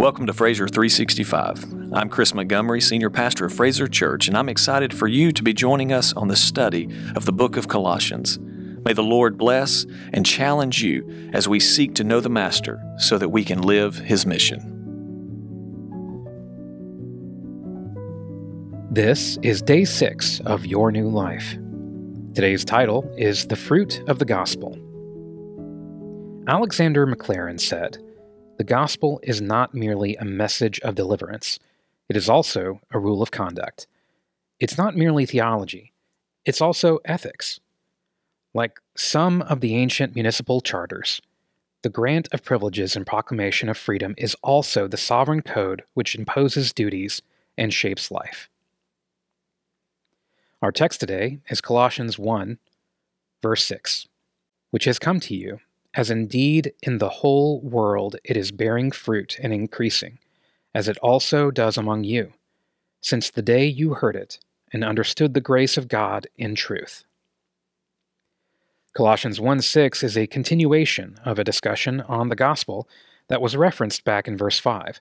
Welcome to Fraser 365. I'm Chris Montgomery, Senior Pastor of Fraser Church, and I'm excited for you to be joining us on the study of the book of Colossians. May the Lord bless and challenge you as we seek to know the Master so that we can live his mission. This is day six of Your New Life. Today's title is The Fruit of the Gospel. Alexander Maclaren said, The gospel is not merely a message of deliverance, it is also a rule of conduct. It's not merely theology, it's also ethics. Like some of the ancient municipal charters, the grant of privileges and proclamation of freedom is also the sovereign code which imposes duties and shapes life. Our text today is Colossians 1, verse 6, which has come to you as indeed in the whole world it is bearing fruit and increasing, as it also does among you, since the day you heard it and understood the grace of God in truth. Colossians 1 6 is a continuation of a discussion on the gospel that was referenced back in verse 5.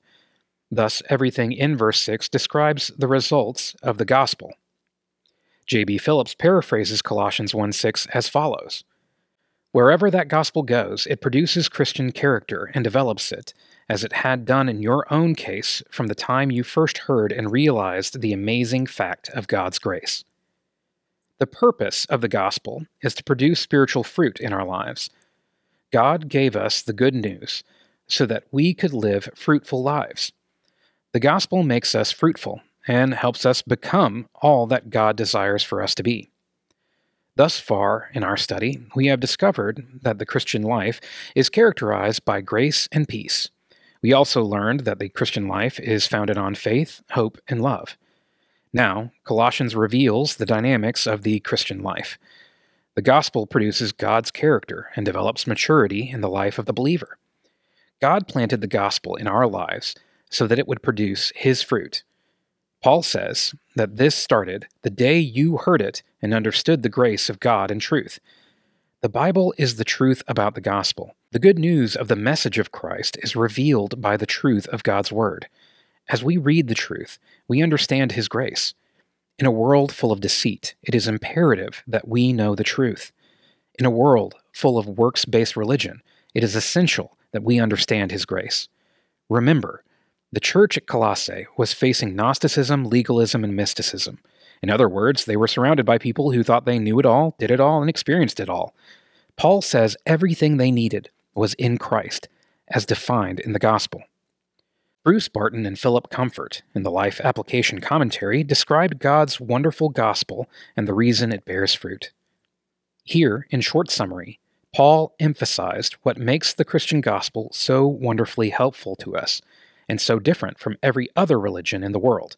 Thus, everything in verse 6 describes the results of the gospel. J.B. Phillips paraphrases Colossians 1 6 as follows Wherever that gospel goes, it produces Christian character and develops it, as it had done in your own case from the time you first heard and realized the amazing fact of God's grace. The purpose of the gospel is to produce spiritual fruit in our lives. God gave us the good news so that we could live fruitful lives. The gospel makes us fruitful and helps us become all that God desires for us to be. Thus far in our study, we have discovered that the Christian life is characterized by grace and peace. We also learned that the Christian life is founded on faith, hope, and love. Now, Colossians reveals the dynamics of the Christian life. The gospel produces God's character and develops maturity in the life of the believer. God planted the gospel in our lives so that it would produce his fruit. Paul says that this started the day you heard it and understood the grace of God and truth. The Bible is the truth about the gospel. The good news of the message of Christ is revealed by the truth of God's word. As we read the truth, we understand his grace. In a world full of deceit, it is imperative that we know the truth. In a world full of works based religion, it is essential that we understand his grace. Remember, the church at Colossae was facing Gnosticism, legalism, and mysticism. In other words, they were surrounded by people who thought they knew it all, did it all, and experienced it all. Paul says everything they needed was in Christ, as defined in the gospel. Bruce Barton and Philip Comfort, in the Life Application Commentary, described God's wonderful gospel and the reason it bears fruit. Here, in short summary, Paul emphasized what makes the Christian gospel so wonderfully helpful to us and so different from every other religion in the world.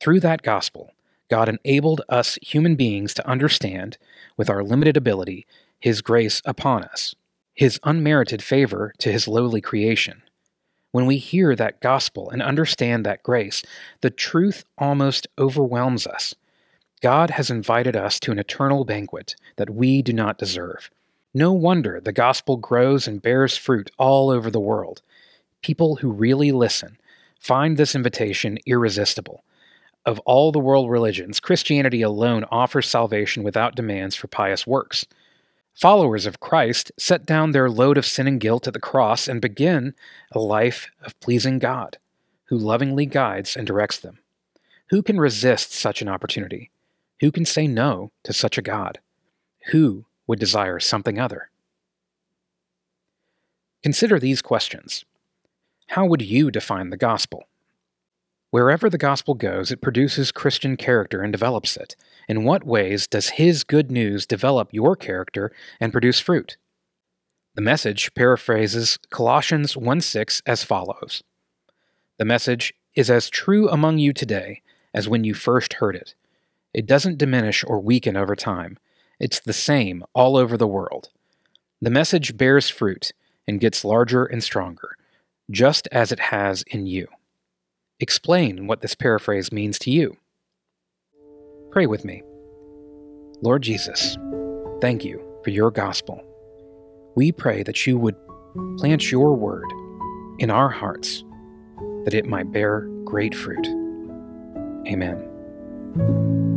Through that gospel, God enabled us human beings to understand, with our limited ability, His grace upon us, His unmerited favor to His lowly creation. When we hear that gospel and understand that grace, the truth almost overwhelms us. God has invited us to an eternal banquet that we do not deserve. No wonder the gospel grows and bears fruit all over the world people who really listen find this invitation irresistible. Of all the world religions, Christianity alone offers salvation without demands for pious works. Followers of Christ set down their load of sin and guilt at the cross and begin a life of pleasing God, who lovingly guides and directs them. Who can resist such an opportunity? Who can say no to such a God? Who would desire something other? Consider these questions how would you define the gospel? Wherever the gospel goes, it produces Christian character and develops it. In what ways does His good news develop your character and produce fruit? The message paraphrases Colossians 1 6 as follows The message is as true among you today as when you first heard it. It doesn't diminish or weaken over time, it's the same all over the world. The message bears fruit and gets larger and stronger just as it has in you. Explain what this paraphrase means to you. Pray with me. Lord Jesus, thank you for your gospel. We pray that you would plant your word in our hearts that it might bear great fruit. Amen.